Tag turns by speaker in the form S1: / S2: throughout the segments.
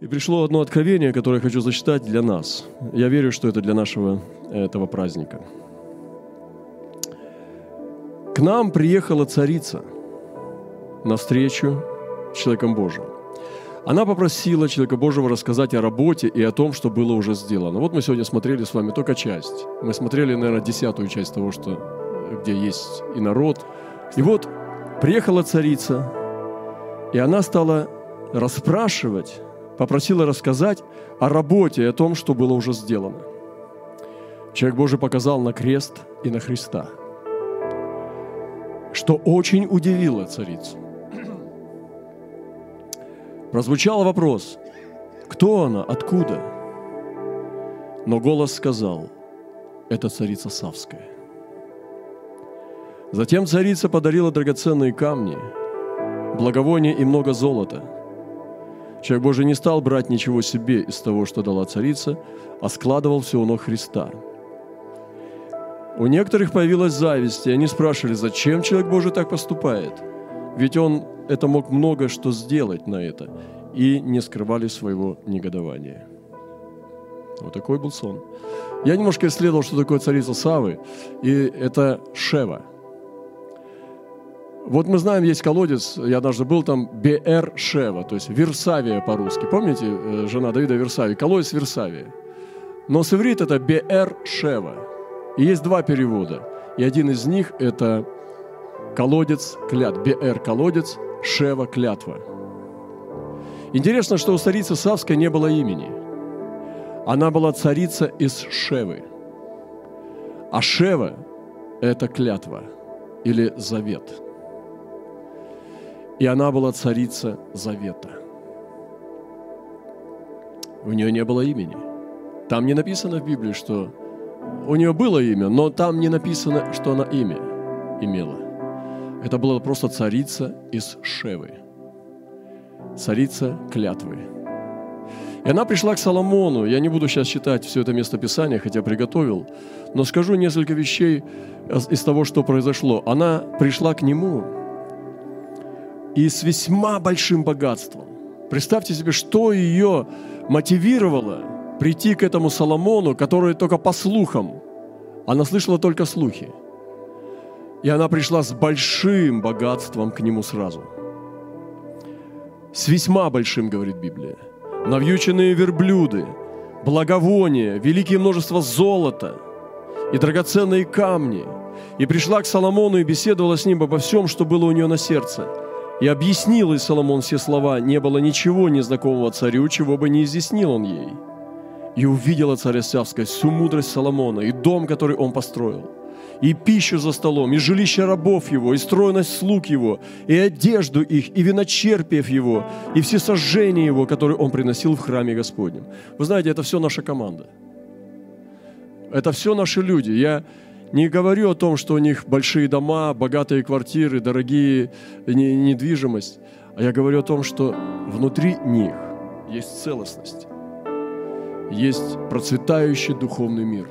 S1: И пришло одно откровение, которое я хочу зачитать для нас. Я верю, что это для нашего этого праздника. К нам приехала царица на встречу с человеком Божьим. Она попросила человека Божьего рассказать о работе и о том, что было уже сделано. Вот мы сегодня смотрели с вами только часть. Мы смотрели, наверное, десятую часть того, что, где есть и народ. И вот приехала царица, и она стала расспрашивать попросила рассказать о работе и о том, что было уже сделано. Человек Божий показал на крест и на Христа, что очень удивило царицу. Прозвучал вопрос, кто она, откуда? Но голос сказал, это царица Савская. Затем царица подарила драгоценные камни, благовоние и много золота – Человек Божий не стал брать ничего себе из того, что дала царица, а складывал все у ног Христа. У некоторых появилась зависть, и они спрашивали, зачем человек Божий так поступает? Ведь он это мог много что сделать на это, и не скрывали своего негодования. Вот такой был сон. Я немножко исследовал, что такое царица Савы, и это Шева – вот мы знаем, есть колодец, я даже был там, Бер Шева, то есть Версавия по-русски. Помните, э, жена Давида Версавия? Колодец Версавия. Но с иврит это Бер Шева. И есть два перевода. И один из них это колодец клят. Бер колодец, Шева клятва. Интересно, что у царицы Савской не было имени. Она была царица из Шевы. А Шева – это клятва или завет – и она была царица Завета. У нее не было имени. Там не написано в Библии, что у нее было имя, но там не написано, что она имя имела. Это была просто царица из Шевы. Царица клятвы. И она пришла к Соломону. Я не буду сейчас читать все это место Писания, хотя приготовил, но скажу несколько вещей из того, что произошло. Она пришла к нему, и с весьма большим богатством. Представьте себе, что ее мотивировало прийти к этому Соломону, который только по слухам, она слышала только слухи. И она пришла с большим богатством к нему сразу. С весьма большим, говорит Библия. Навьюченные верблюды, благовония, великое множество золота и драгоценные камни. И пришла к Соломону и беседовала с ним обо всем, что было у нее на сердце – и объяснил ей Соломон все слова, не было ничего незнакомого царю, чего бы не изъяснил он ей. И увидела царя Сявская всю мудрость Соломона, и дом, который он построил, и пищу за столом, и жилище рабов его, и стройность слуг его, и одежду их, и виночерпиев его, и все сожжения его, которые он приносил в храме Господнем. Вы знаете, это все наша команда. Это все наши люди. Я не говорю о том, что у них большие дома, богатые квартиры, дорогие недвижимость, а я говорю о том, что внутри них есть целостность, есть процветающий духовный мир.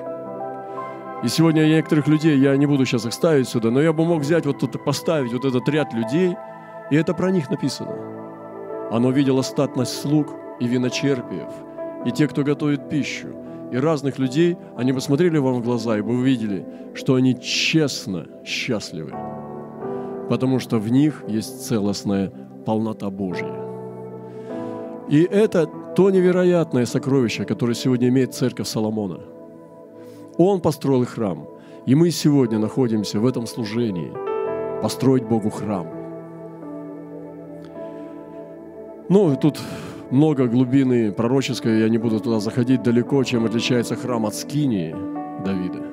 S1: И сегодня некоторых людей, я не буду сейчас их ставить сюда, но я бы мог взять вот тут поставить вот этот ряд людей, и это про них написано. Оно видело статность слуг и виночерпиев, и те, кто готовит пищу – и разных людей, они посмотрели вам в глаза, и вы увидели, что они честно счастливы, потому что в них есть целостная полнота Божья. И это то невероятное сокровище, которое сегодня имеет церковь Соломона. Он построил храм, и мы сегодня находимся в этом служении – построить Богу храм. Ну, тут много глубины пророческой, я не буду туда заходить далеко, чем отличается храм от Скинии Давида.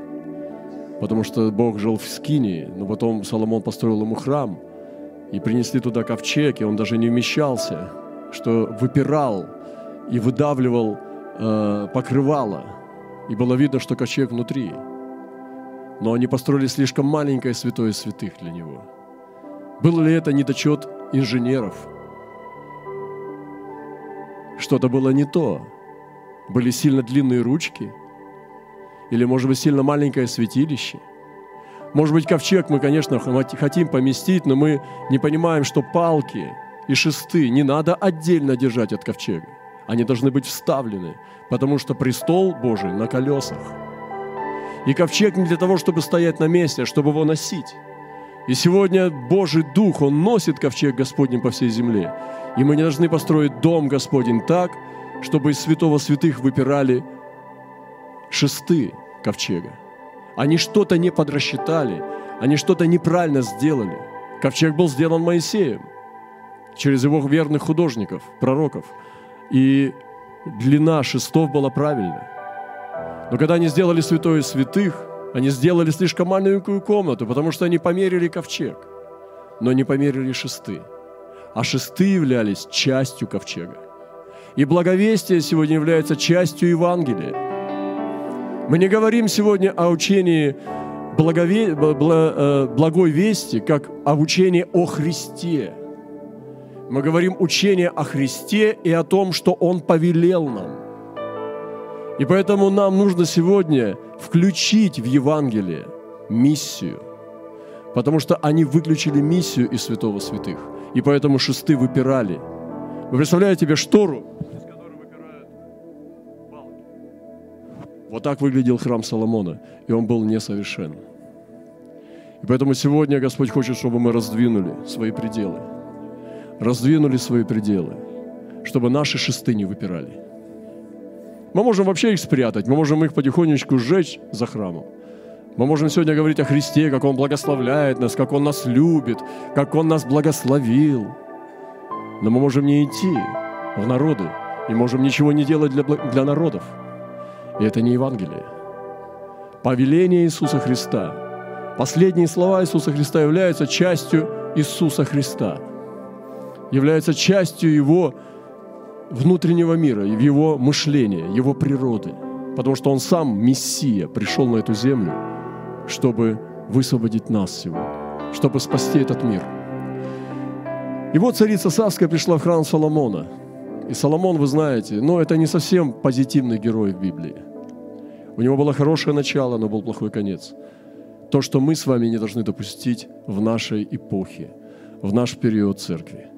S1: Потому что Бог жил в Скинии, но потом Соломон построил ему храм, и принесли туда ковчег, и он даже не вмещался, что выпирал и выдавливал э, покрывало, и было видно, что ковчег внутри. Но они построили слишком маленькое святое святых для него. Был ли это недочет инженеров – что-то было не то. Были сильно длинные ручки. Или, может быть, сильно маленькое святилище. Может быть, ковчег мы, конечно, хотим поместить, но мы не понимаем, что палки и шесты не надо отдельно держать от ковчега. Они должны быть вставлены, потому что престол Божий на колесах. И ковчег не для того, чтобы стоять на месте, а чтобы его носить. И сегодня Божий Дух, Он носит ковчег Господним по всей земле. И мы не должны построить дом Господень так, чтобы из святого святых выпирали шесты ковчега. Они что-то не подрасчитали, они что-то неправильно сделали. Ковчег был сделан Моисеем через его верных художников, пророков. И длина шестов была правильная. Но когда они сделали святое святых, они сделали слишком маленькую комнату, потому что они померили ковчег, но не померили шесты. А шесты являлись частью ковчега. И благовестие сегодня является частью Евангелия. Мы не говорим сегодня о учении благове... Э, благой вести, как о учении о Христе. Мы говорим учение о Христе и о том, что Он повелел нам. И поэтому нам нужно сегодня включить в Евангелие миссию, потому что они выключили миссию из святого святых, и поэтому шесты выпирали. Вы представляете себе штору, Вот так выглядел храм Соломона, и он был несовершен. И поэтому сегодня Господь хочет, чтобы мы раздвинули свои пределы. Раздвинули свои пределы, чтобы наши шесты не выпирали. Мы можем вообще их спрятать, мы можем их потихонечку сжечь за храмом. Мы можем сегодня говорить о Христе, как Он благословляет нас, как Он нас любит, как Он нас благословил. Но мы можем не идти в народы и можем ничего не делать для, для народов – и это не Евангелие. Повеление Иисуса Христа. Последние слова Иисуса Христа являются частью Иисуса Христа. Являются частью Его внутреннего мира, и Его мышления, Его природы. Потому что Он сам, Мессия, пришел на эту землю, чтобы высвободить нас сегодня, чтобы спасти этот мир. И вот царица Савская пришла в храм Соломона – и Соломон, вы знаете, но это не совсем позитивный герой в Библии. У него было хорошее начало, но был плохой конец. То, что мы с вами не должны допустить в нашей эпохе, в наш период церкви.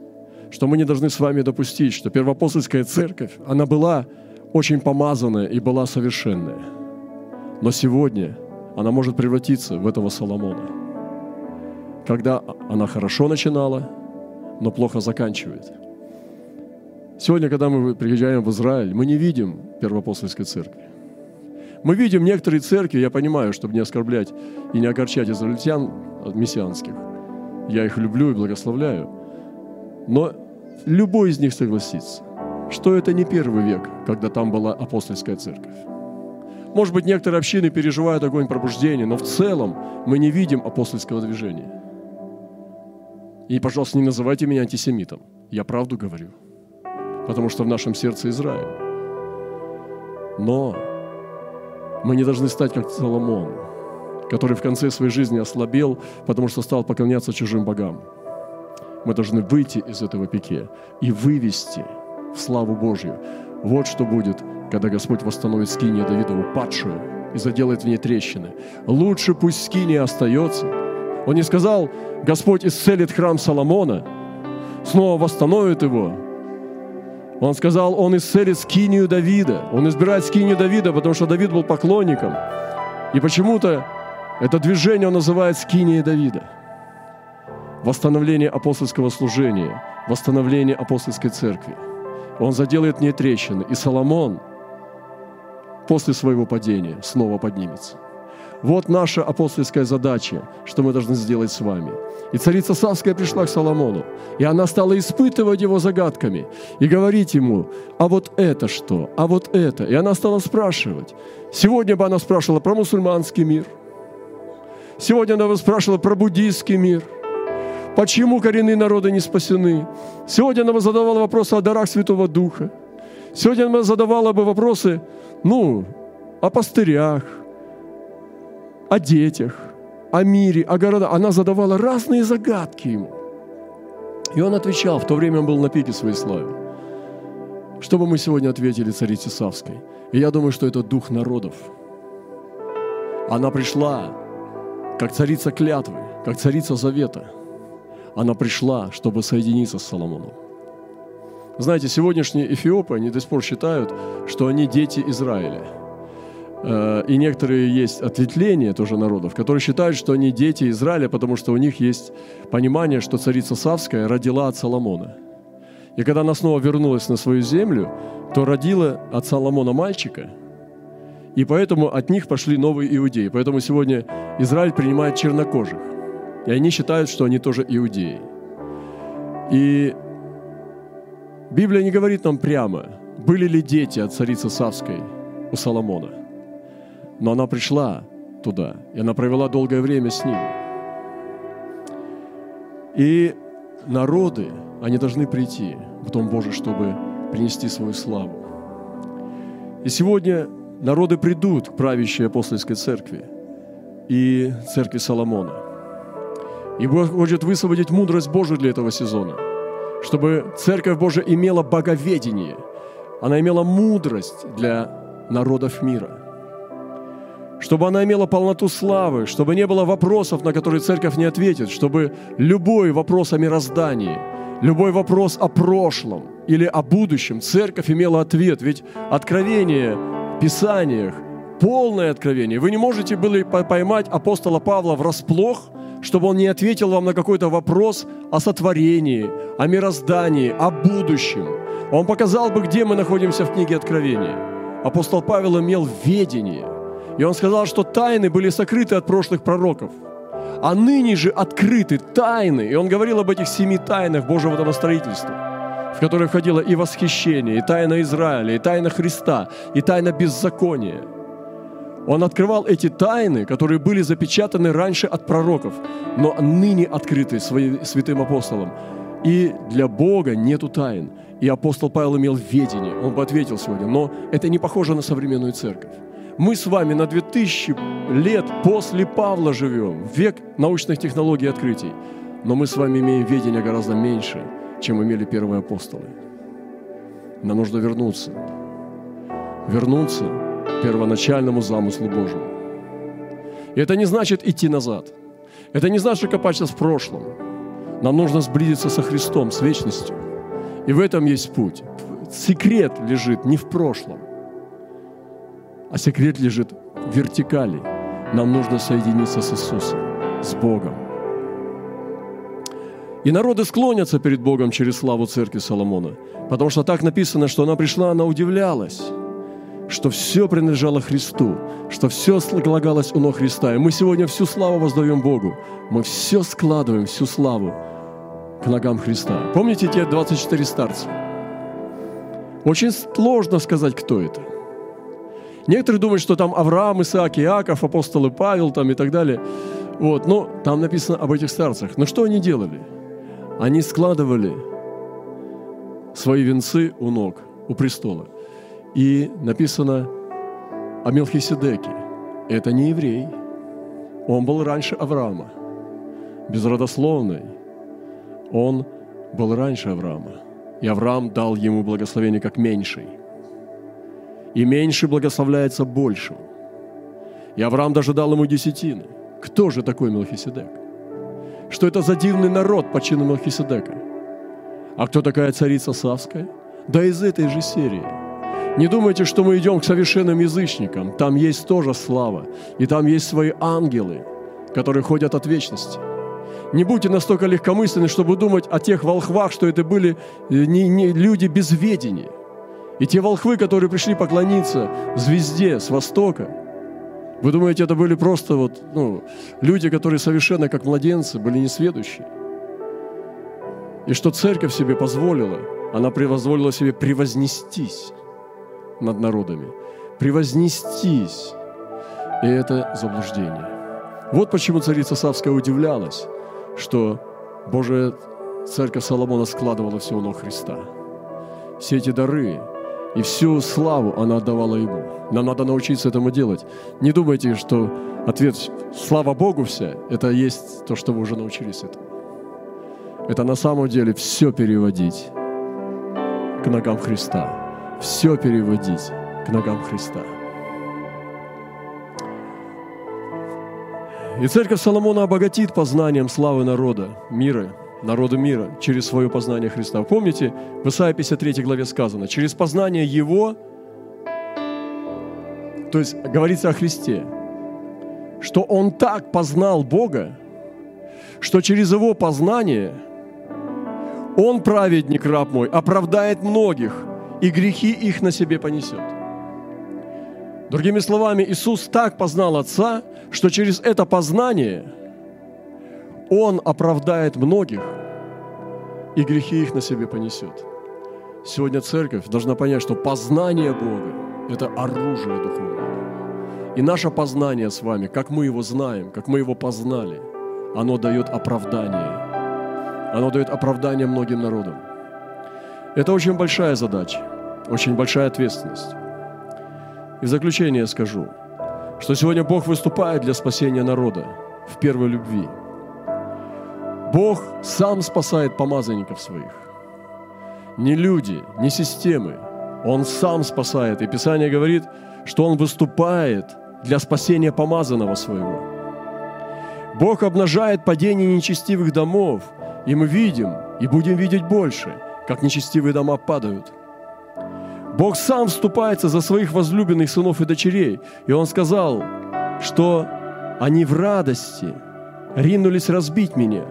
S1: Что мы не должны с вами допустить, что первоапостольская церковь, она была очень помазанная и была совершенная. Но сегодня она может превратиться в этого Соломона. Когда она хорошо начинала, но плохо заканчивает – Сегодня, когда мы приезжаем в Израиль, мы не видим первоапостольской церкви. Мы видим некоторые церкви, я понимаю, чтобы не оскорблять и не огорчать израильтян мессианских. Я их люблю и благословляю. Но любой из них согласится, что это не первый век, когда там была апостольская церковь. Может быть, некоторые общины переживают огонь пробуждения, но в целом мы не видим апостольского движения. И, пожалуйста, не называйте меня антисемитом. Я правду говорю потому что в нашем сердце Израиль. Но мы не должны стать как Соломон, который в конце своей жизни ослабел, потому что стал поклоняться чужим богам. Мы должны выйти из этого пике и вывести в славу Божью. Вот что будет, когда Господь восстановит скинию Давидову падшую и заделает в ней трещины. Лучше пусть скиния остается. Он не сказал, Господь исцелит храм Соломона, снова восстановит его, он сказал, он исцелит скинию Давида. Он избирает скинию Давида, потому что Давид был поклонником. И почему-то это движение он называет скинией Давида. Восстановление апостольского служения, восстановление апостольской церкви. Он заделает в ней трещины. И Соломон после своего падения снова поднимется. Вот наша апостольская задача, что мы должны сделать с вами. И царица Савская пришла к Соломону, и она стала испытывать его загадками и говорить ему, а вот это что, а вот это. И она стала спрашивать. Сегодня бы она спрашивала про мусульманский мир. Сегодня она бы спрашивала про буддийский мир. Почему коренные народы не спасены? Сегодня она бы задавала вопросы о дарах Святого Духа. Сегодня она задавала бы вопросы, ну, о пастырях, о детях, о мире, о городах. Она задавала разные загадки ему. И он отвечал, в то время он был на пике своей славы. Что бы мы сегодня ответили царице Савской? И я думаю, что это дух народов. Она пришла, как царица клятвы, как царица завета. Она пришла, чтобы соединиться с Соломоном. Знаете, сегодняшние эфиопы, они до сих пор считают, что они дети Израиля. Э, и некоторые есть ответвления тоже народов, которые считают, что они дети Израиля, потому что у них есть понимание, что царица Савская родила от Соломона. И когда она снова вернулась на свою землю, то родила от Соломона мальчика, и поэтому от них пошли новые иудеи. Поэтому сегодня Израиль принимает чернокожих. И они считают, что они тоже иудеи. И Библия не говорит нам прямо, были ли дети от царицы Савской у Соломона. Но она пришла туда, и она провела долгое время с ним. И народы, они должны прийти в Дом Божий, чтобы принести свою славу. И сегодня народы придут к правящей апостольской церкви и церкви Соломона. И Бог хочет высвободить мудрость Божию для этого сезона, чтобы церковь Божия имела боговедение, она имела мудрость для народов мира, чтобы она имела полноту славы, чтобы не было вопросов, на которые церковь не ответит, чтобы любой вопрос о мироздании, любой вопрос о прошлом или о будущем, церковь имела ответ. Ведь откровение Писаниях, полное откровение. Вы не можете были поймать апостола Павла врасплох, чтобы он не ответил вам на какой-то вопрос о сотворении, о мироздании, о будущем. Он показал бы, где мы находимся в книге Откровения. Апостол Павел имел ведение. И он сказал, что тайны были сокрыты от прошлых пророков. А ныне же открыты тайны. И он говорил об этих семи тайнах Божьего домостроительства в которой входило и восхищение, и тайна Израиля, и тайна Христа, и тайна беззакония. Он открывал эти тайны, которые были запечатаны раньше от пророков, но ныне открыты своим святым апостолом. И для Бога нету тайн. И апостол Павел имел ведение, он бы ответил сегодня, но это не похоже на современную церковь. Мы с вами на 2000 лет после Павла живем, век научных технологий и открытий, но мы с вами имеем ведение гораздо меньше – чем имели первые апостолы. Нам нужно вернуться. Вернуться первоначальному замыслу Божьему. И это не значит идти назад. Это не значит копаться в прошлом. Нам нужно сблизиться со Христом, с вечностью. И в этом есть путь. Секрет лежит не в прошлом, а секрет лежит в вертикали. Нам нужно соединиться с Иисусом, с Богом. И народы склонятся перед Богом через славу церкви Соломона. Потому что так написано, что она пришла, она удивлялась, что все принадлежало Христу, что все слагалось у ног Христа. И мы сегодня всю славу воздаем Богу. Мы все складываем, всю славу к ногам Христа. Помните те 24 старца? Очень сложно сказать, кто это. Некоторые думают, что там Авраам, Исаак, Иаков, апостолы Павел там и так далее. Вот, но там написано об этих старцах. Но что они делали? Они складывали свои венцы у ног, у престола. И написано о Мелхиседеке. Это не еврей. Он был раньше Авраама. Безродословный. Он был раньше Авраама. И Авраам дал ему благословение как меньший. И меньший благословляется большим. И Авраам даже дал ему десятины. Кто же такой Мелхиседек? что это за дивный народ по чину Мелхиседека. А кто такая царица Савская? Да из этой же серии. Не думайте, что мы идем к совершенным язычникам. Там есть тоже слава. И там есть свои ангелы, которые ходят от вечности. Не будьте настолько легкомысленны, чтобы думать о тех волхвах, что это были э, не, не люди без ведения. И те волхвы, которые пришли поклониться звезде с востока – вы думаете, это были просто вот, ну, люди, которые совершенно как младенцы, были несведущие? И что церковь себе позволила, она позволила себе превознестись над народами. Превознестись. И это заблуждение. Вот почему царица Савская удивлялась, что Божия церковь Соломона складывала все у ног Христа. Все эти дары, и всю славу она отдавала Ему. Нам надо научиться этому делать. Не думайте, что ответ «слава Богу вся» – это есть то, что вы уже научились этому. Это на самом деле все переводить к ногам Христа. Все переводить к ногам Христа. И церковь Соломона обогатит познанием славы народа, мира народы мира через свое познание Христа. Помните, в Исаии 53 главе сказано, через познание Его, то есть говорится о Христе, что Он так познал Бога, что через Его познание Он, праведник, раб мой, оправдает многих, и грехи их на себе понесет. Другими словами, Иисус так познал Отца, что через это познание Он оправдает многих, и грехи их на себе понесет. Сегодня церковь должна понять, что познание Бога – это оружие духовное. И наше познание с вами, как мы его знаем, как мы его познали, оно дает оправдание. Оно дает оправдание многим народам. Это очень большая задача, очень большая ответственность. И в заключение скажу, что сегодня Бог выступает для спасения народа в первой любви. Бог сам спасает помазанников своих. Не люди, не системы. Он сам спасает. И Писание говорит, что Он выступает для спасения помазанного своего. Бог обнажает падение нечестивых домов, и мы видим, и будем видеть больше, как нечестивые дома падают – Бог сам вступается за своих возлюбленных сынов и дочерей. И Он сказал, что они в радости ринулись разбить меня,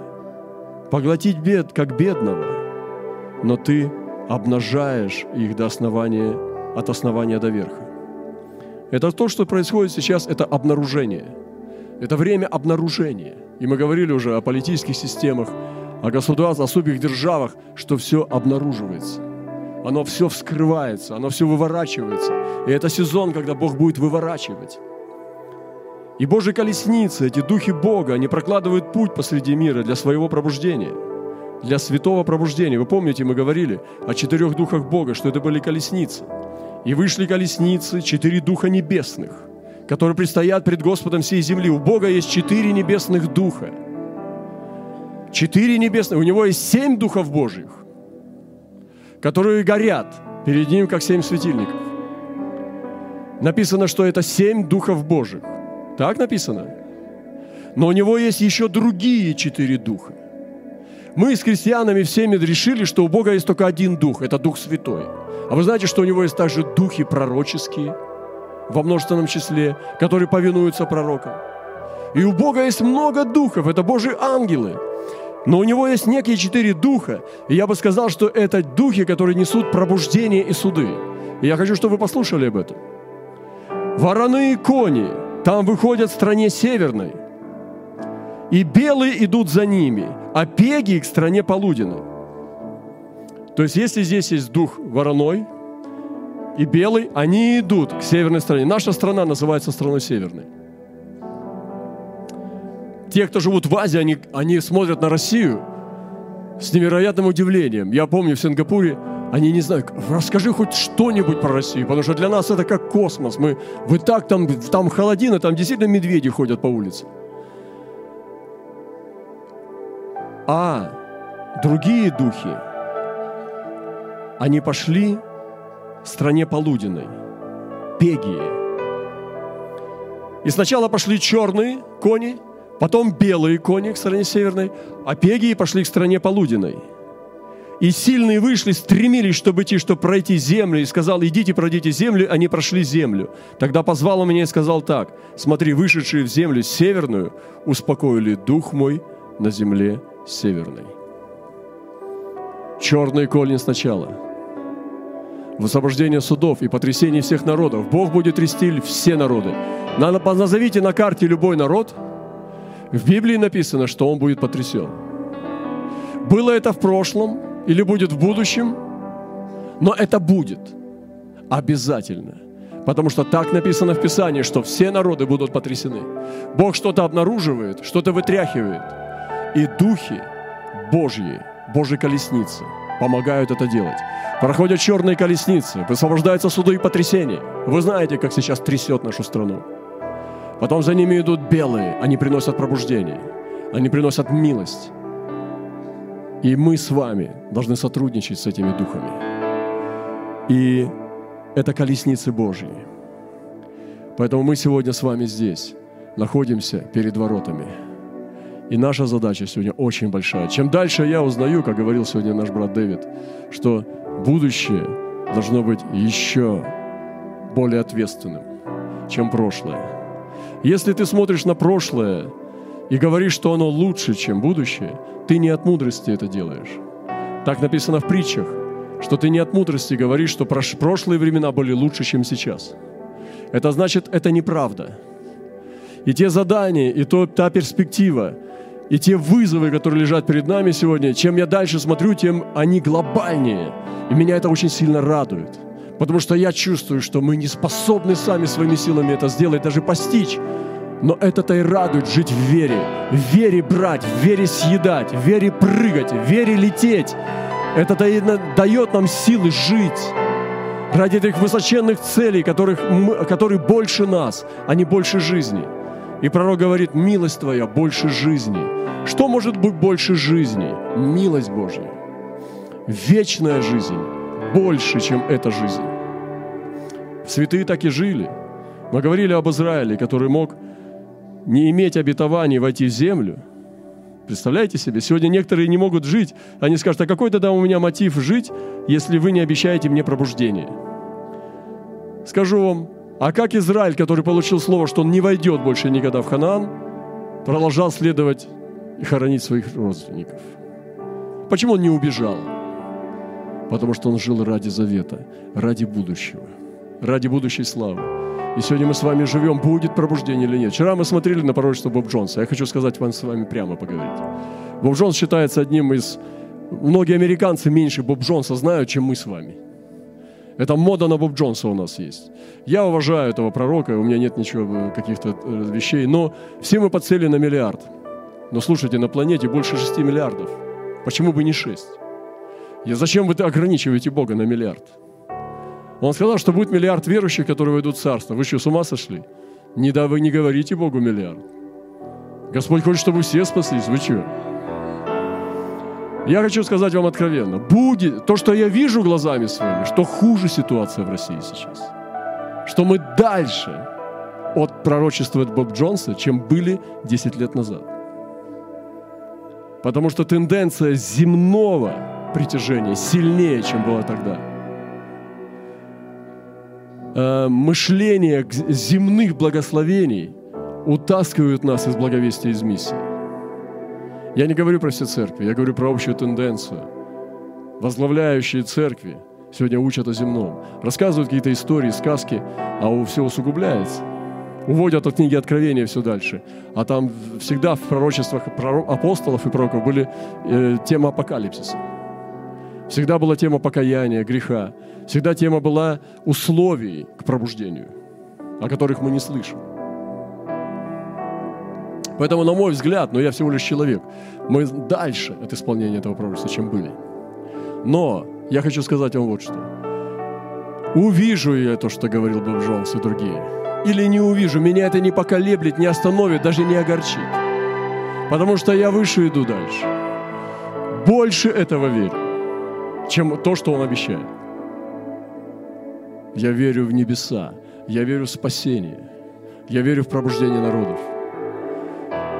S1: поглотить бед, как бедного. Но ты обнажаешь их до основания, от основания до верха. Это то, что происходит сейчас, это обнаружение. Это время обнаружения. И мы говорили уже о политических системах, о государствах, о субих державах, что все обнаруживается – оно все вскрывается, оно все выворачивается. И это сезон, когда Бог будет выворачивать. И Божьи колесницы, эти духи Бога, они прокладывают путь посреди мира для своего пробуждения, для святого пробуждения. Вы помните, мы говорили о четырех духах Бога, что это были колесницы. И вышли колесницы, четыре духа небесных, которые предстоят пред Господом всей земли. У Бога есть четыре небесных духа. Четыре небесных. У Него есть семь духов Божьих которые горят перед Ним, как семь светильников. Написано, что это семь духов Божьих. Так написано? Но у Него есть еще другие четыре духа. Мы с крестьянами всеми решили, что у Бога есть только один дух, это Дух Святой. А вы знаете, что у Него есть также духи пророческие, во множественном числе, которые повинуются пророкам. И у Бога есть много духов, это Божьи ангелы, но у него есть некие четыре духа, и я бы сказал, что это духи, которые несут пробуждение и суды. И я хочу, чтобы вы послушали об этом. Вороны и кони там выходят в стране северной, и белые идут за ними, а пеги к стране полуденной. То есть, если здесь есть дух вороной и белый, они идут к северной стране. Наша страна называется страной северной те, кто живут в Азии, они, они смотрят на Россию с невероятным удивлением. Я помню в Сингапуре, они не знают, расскажи хоть что-нибудь про Россию, потому что для нас это как космос. Мы, вы так там, там холодина, там действительно медведи ходят по улице. А другие духи, они пошли в стране полуденной, Пегии. И сначала пошли черные кони, Потом белые кони к стране северной, а пегии пошли к стране полуденной. И сильные вышли, стремились, чтобы идти, чтобы пройти землю, и сказал, идите, пройдите землю, они прошли землю. Тогда позвал он меня и сказал так, смотри, вышедшие в землю северную успокоили дух мой на земле северной. Черный колень сначала. Высвобождение судов и потрясение всех народов. Бог будет трясти все народы. Назовите на карте любой народ – в Библии написано, что он будет потрясен. Было это в прошлом или будет в будущем, но это будет обязательно. Потому что так написано в Писании, что все народы будут потрясены. Бог что-то обнаруживает, что-то вытряхивает. И духи Божьи, Божьи колесницы помогают это делать. Проходят черные колесницы, высвобождаются суды и потрясения. Вы знаете, как сейчас трясет нашу страну. Потом за ними идут белые, они приносят пробуждение, они приносят милость. И мы с вами должны сотрудничать с этими духами. И это колесницы Божьи. Поэтому мы сегодня с вами здесь, находимся перед воротами. И наша задача сегодня очень большая. Чем дальше я узнаю, как говорил сегодня наш брат Дэвид, что будущее должно быть еще более ответственным, чем прошлое. Если ты смотришь на прошлое и говоришь, что оно лучше, чем будущее, ты не от мудрости это делаешь. Так написано в притчах, что ты не от мудрости говоришь, что прошлые времена были лучше, чем сейчас. Это значит, это неправда. И те задания, и то, та перспектива, и те вызовы, которые лежат перед нами сегодня, чем я дальше смотрю, тем они глобальнее. И меня это очень сильно радует. Потому что я чувствую, что мы не способны сами своими силами это сделать, даже постичь. Но это-то и радует жить в вере. В вере брать, в вере съедать, в вере прыгать, в вере лететь. Это-то и дает нам силы жить ради этих высоченных целей, которых мы, которые больше нас, а не больше жизни. И пророк говорит, милость твоя больше жизни. Что может быть больше жизни? Милость Божья. Вечная жизнь больше, чем эта жизнь. Святые так и жили. Мы говорили об Израиле, который мог не иметь обетований войти в землю. Представляете себе? Сегодня некоторые не могут жить. Они скажут, а какой тогда у меня мотив жить, если вы не обещаете мне пробуждение? Скажу вам, а как Израиль, который получил слово, что он не войдет больше никогда в Ханаан, продолжал следовать и хоронить своих родственников? Почему он не убежал? Потому что он жил ради завета, ради будущего, ради будущей славы. И сегодня мы с вами живем, будет пробуждение или нет. Вчера мы смотрели на пророчество Боб Джонса. Я хочу сказать вам с вами прямо поговорить. Боб Джонс считается одним из... Многие американцы меньше Боб Джонса знают, чем мы с вами. Это мода на Боб Джонса у нас есть. Я уважаю этого пророка, у меня нет ничего, каких-то э, вещей, но все мы подцели на миллиард. Но слушайте, на планете больше 6 миллиардов. Почему бы не 6? И зачем вы ограничиваете Бога на миллиард? Он сказал, что будет миллиард верующих, которые войдут в царство. Вы что, с ума сошли? Не да, вы не говорите Богу миллиард. Господь хочет, чтобы все спаслись. Вы что? Я хочу сказать вам откровенно. Будет то, что я вижу глазами своими, что хуже ситуация в России сейчас. Что мы дальше от пророчества Боб Джонса, чем были 10 лет назад. Потому что тенденция земного притяжение сильнее, чем было тогда. Э, мышление земных благословений утаскивают нас из благовестия, из миссии. Я не говорю про все церкви, я говорю про общую тенденцию. Возглавляющие церкви сегодня учат о земном. Рассказывают какие-то истории, сказки, а у все усугубляется. Уводят от книги Откровения все дальше. А там всегда в пророчествах апостолов и пророков были э, темы апокалипсиса. Всегда была тема покаяния, греха. Всегда тема была условий к пробуждению, о которых мы не слышим. Поэтому, на мой взгляд, но я всего лишь человек, мы дальше от исполнения этого пророчества, чем были. Но я хочу сказать вам вот что. Увижу я то, что говорил Боб Джонс и другие. Или не увижу, меня это не поколеблет, не остановит, даже не огорчит. Потому что я выше иду дальше. Больше этого верю чем то, что Он обещает. Я верю в небеса, я верю в спасение, я верю в пробуждение народов.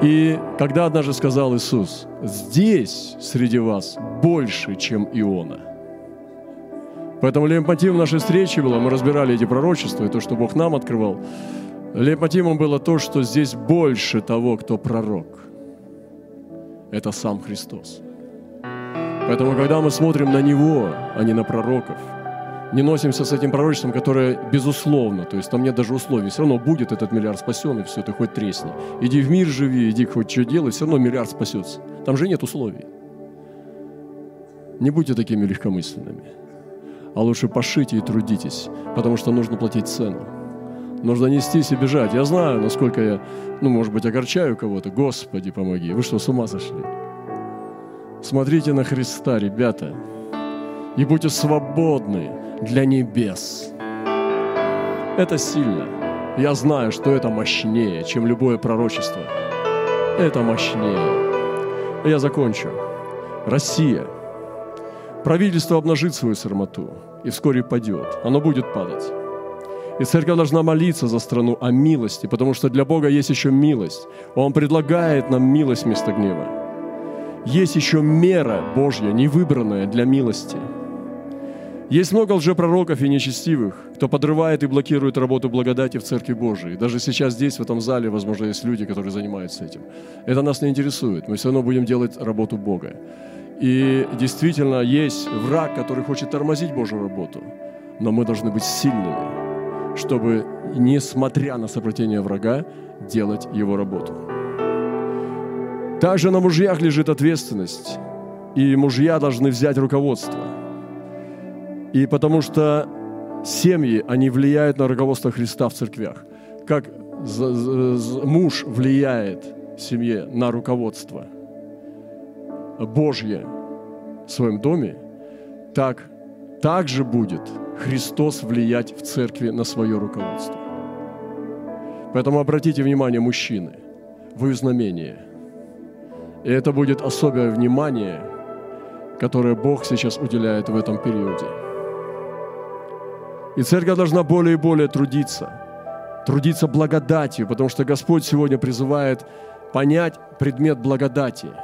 S1: И когда однажды сказал Иисус, здесь среди вас больше, чем Иона. Поэтому лейтмотивом нашей встречи было, мы разбирали эти пророчества и то, что Бог нам открывал. Лейтмотивом было то, что здесь больше того, кто пророк. Это сам Христос. Поэтому, когда мы смотрим на Него, а не на пророков, не носимся с этим пророчеством, которое безусловно, то есть там нет даже условий, все равно будет этот миллиард спасен, и все, ты хоть тресни. Иди в мир живи, иди хоть что делай, все равно миллиард спасется. Там же нет условий. Не будьте такими легкомысленными. А лучше пошите и трудитесь, потому что нужно платить цену. Нужно нестись и бежать. Я знаю, насколько я, ну, может быть, огорчаю кого-то. Господи, помоги. Вы что, с ума сошли? Смотрите на Христа, ребята, и будьте свободны для небес. Это сильно. Я знаю, что это мощнее, чем любое пророчество. Это мощнее. Я закончу. Россия. Правительство обнажит свою сармату и вскоре падет. Оно будет падать. И церковь должна молиться за страну о милости, потому что для Бога есть еще милость. Он предлагает нам милость вместо гнева. Есть еще мера Божья, невыбранная для милости. Есть много лжепророков и нечестивых, кто подрывает и блокирует работу благодати в Церкви Божией. Даже сейчас здесь, в этом зале, возможно, есть люди, которые занимаются этим. Это нас не интересует. Мы все равно будем делать работу Бога. И действительно есть враг, который хочет тормозить Божью работу. Но мы должны быть сильными, чтобы, несмотря на сопротивление врага, делать его работу. Также на мужьях лежит ответственность, и мужья должны взять руководство. И потому что семьи, они влияют на руководство Христа в церквях. Как муж влияет в семье на руководство – Божье в своем доме, так также будет Христос влиять в церкви на свое руководство. Поэтому обратите внимание, мужчины, вы знамение. И это будет особое внимание, которое Бог сейчас уделяет в этом периоде. И церковь должна более и более трудиться, трудиться благодатью, потому что Господь сегодня призывает понять предмет благодати –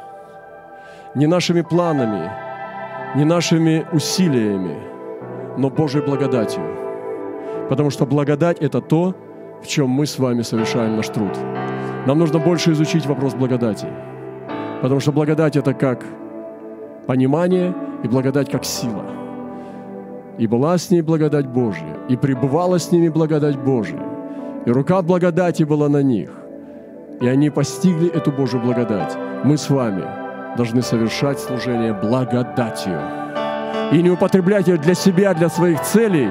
S1: не нашими планами, не нашими усилиями, но Божьей благодатью. Потому что благодать – это то, в чем мы с вами совершаем наш труд. Нам нужно больше изучить вопрос благодати. Потому что благодать – это как понимание и благодать как сила. И была с ней благодать Божья, и пребывала с ними благодать Божья. И рука благодати была на них. И они постигли эту Божью благодать. Мы с вами – должны совершать служение благодатью. И не употреблять ее для себя, для своих целей,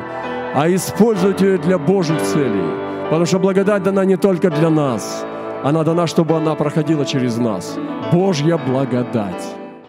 S1: а использовать ее для Божьих целей. Потому что благодать дана не только для нас, она дана, чтобы она проходила через нас. Божья благодать.